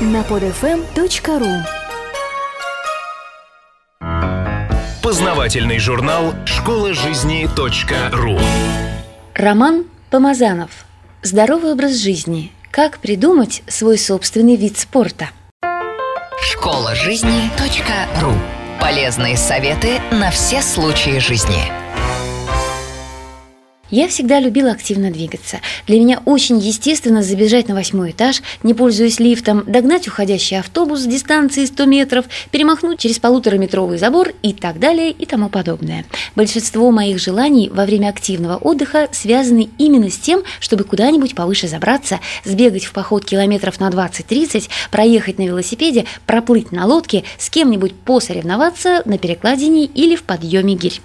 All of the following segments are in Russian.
на podfm.ru Познавательный журнал «Школа жизни .ру» Роман Помазанов Здоровый образ жизни. Как придумать свой собственный вид спорта? Школа жизни .ру Полезные советы на все случаи жизни. Я всегда любила активно двигаться. Для меня очень естественно забежать на восьмой этаж, не пользуясь лифтом, догнать уходящий автобус с дистанции 100 метров, перемахнуть через полутораметровый забор и так далее и тому подобное. Большинство моих желаний во время активного отдыха связаны именно с тем, чтобы куда-нибудь повыше забраться, сбегать в поход километров на 20-30, проехать на велосипеде, проплыть на лодке, с кем-нибудь посоревноваться на перекладине или в подъеме гирь.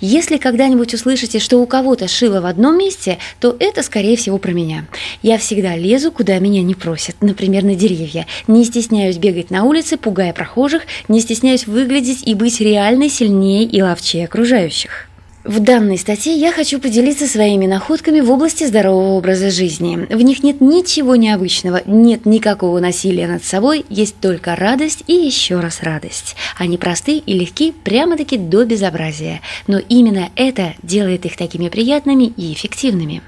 Если когда-нибудь услышите, что у кого-то шило в одном месте, то это, скорее всего, про меня. Я всегда лезу, куда меня не просят, например, на деревья. Не стесняюсь бегать на улице, пугая прохожих, не стесняюсь выглядеть и быть реально сильнее и ловчее окружающих. В данной статье я хочу поделиться своими находками в области здорового образа жизни. В них нет ничего необычного, нет никакого насилия над собой, есть только радость и еще раз радость. Они просты и легки прямо-таки до безобразия, но именно это делает их такими приятными и эффективными.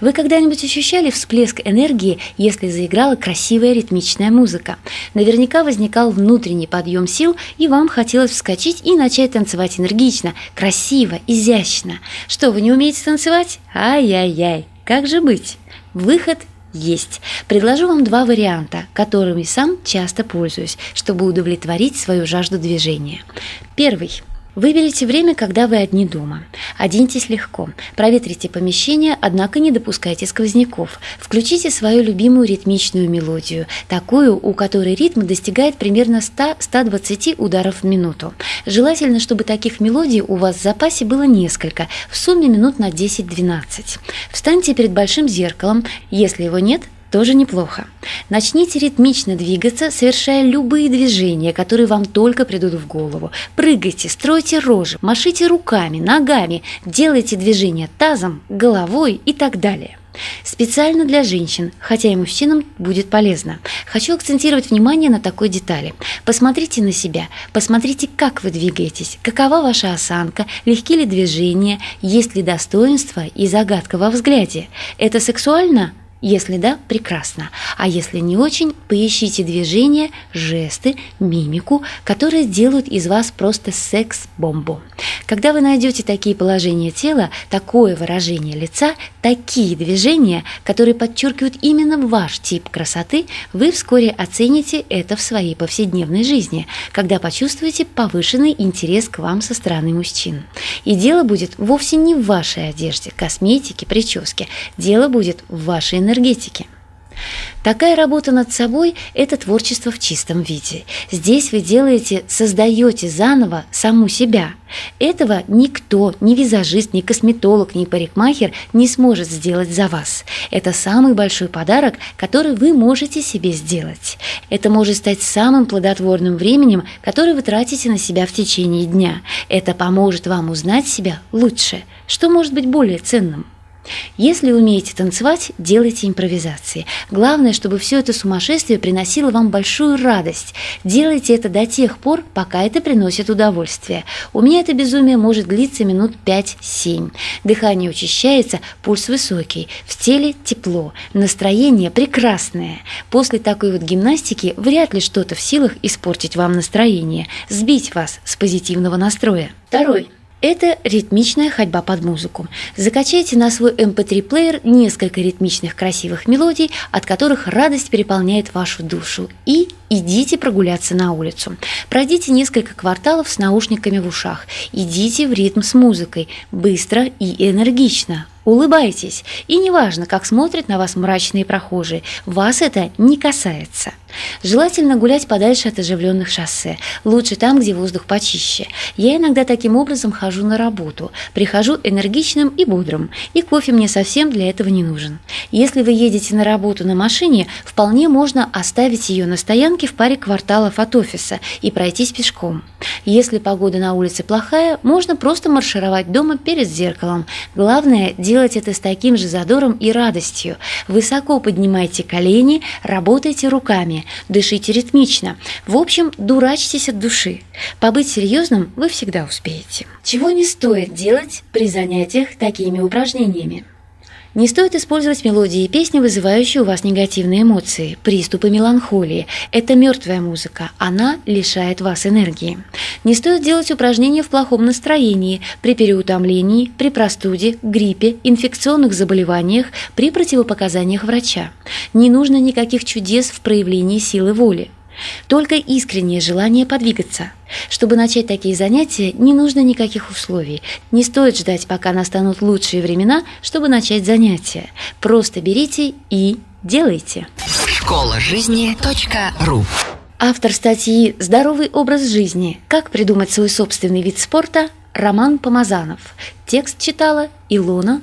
Вы когда-нибудь ощущали всплеск энергии, если заиграла красивая ритмичная музыка? Наверняка возникал внутренний подъем сил, и вам хотелось вскочить и начать танцевать энергично, красиво, изящно, изящно. Что, вы не умеете танцевать? Ай-яй-яй, как же быть? Выход есть. Предложу вам два варианта, которыми сам часто пользуюсь, чтобы удовлетворить свою жажду движения. Первый – Выберите время, когда вы одни дома. Оденьтесь легко. Проветрите помещение, однако не допускайте сквозняков. Включите свою любимую ритмичную мелодию, такую, у которой ритм достигает примерно 100-120 ударов в минуту. Желательно, чтобы таких мелодий у вас в запасе было несколько, в сумме минут на 10-12. Встаньте перед большим зеркалом. Если его нет, тоже неплохо. Начните ритмично двигаться, совершая любые движения, которые вам только придут в голову. Прыгайте, стройте рожи, машите руками, ногами, делайте движения тазом, головой и так далее. Специально для женщин, хотя и мужчинам будет полезно. Хочу акцентировать внимание на такой детали. Посмотрите на себя, посмотрите, как вы двигаетесь, какова ваша осанка, легки ли движения, есть ли достоинство и загадка во взгляде. Это сексуально? Если да, прекрасно. А если не очень, поищите движения, жесты, мимику, которые делают из вас просто секс-бомбу. Когда вы найдете такие положения тела, такое выражение лица, такие движения, которые подчеркивают именно ваш тип красоты, вы вскоре оцените это в своей повседневной жизни, когда почувствуете повышенный интерес к вам со стороны мужчин. И дело будет вовсе не в вашей одежде, косметике, прическе. Дело будет в вашей энергии энергетики. Такая работа над собой – это творчество в чистом виде. Здесь вы делаете, создаете заново саму себя. Этого никто, ни визажист, ни косметолог, ни парикмахер не сможет сделать за вас. Это самый большой подарок, который вы можете себе сделать. Это может стать самым плодотворным временем, которое вы тратите на себя в течение дня. Это поможет вам узнать себя лучше. Что может быть более ценным? Если умеете танцевать, делайте импровизации. Главное, чтобы все это сумасшествие приносило вам большую радость. Делайте это до тех пор, пока это приносит удовольствие. У меня это безумие может длиться минут 5-7. Дыхание учащается, пульс высокий, в теле тепло, настроение прекрасное. После такой вот гимнастики вряд ли что-то в силах испортить вам настроение, сбить вас с позитивного настроя. Второй. Это ритмичная ходьба под музыку. Закачайте на свой MP3-плеер эм несколько ритмичных красивых мелодий, от которых радость переполняет вашу душу. И идите прогуляться на улицу. Пройдите несколько кварталов с наушниками в ушах. Идите в ритм с музыкой, быстро и энергично. Улыбайтесь, и неважно, как смотрят на вас мрачные прохожие, вас это не касается. Желательно гулять подальше от оживленных шоссе, лучше там, где воздух почище. Я иногда таким образом хожу на работу, прихожу энергичным и бодрым, и кофе мне совсем для этого не нужен. Если вы едете на работу на машине, вполне можно оставить ее на стоянке в паре кварталов от офиса и пройтись пешком. Если погода на улице плохая, можно просто маршировать дома перед зеркалом. Главное – делать это с таким же задором и радостью. Высоко поднимайте колени, работайте руками, дышите ритмично. В общем, дурачьтесь от души. Побыть серьезным вы всегда успеете. Чего не стоит делать при занятиях такими упражнениями? Не стоит использовать мелодии и песни, вызывающие у вас негативные эмоции, приступы меланхолии. Это мертвая музыка, она лишает вас энергии. Не стоит делать упражнения в плохом настроении, при переутомлении, при простуде, гриппе, инфекционных заболеваниях, при противопоказаниях врача. Не нужно никаких чудес в проявлении силы воли. Только искреннее желание подвигаться. Чтобы начать такие занятия, не нужно никаких условий. Не стоит ждать, пока настанут лучшие времена, чтобы начать занятия. Просто берите и делайте. Школа жизни .ру Автор статьи «Здоровый образ жизни. Как придумать свой собственный вид спорта» Роман Помазанов. Текст читала Илона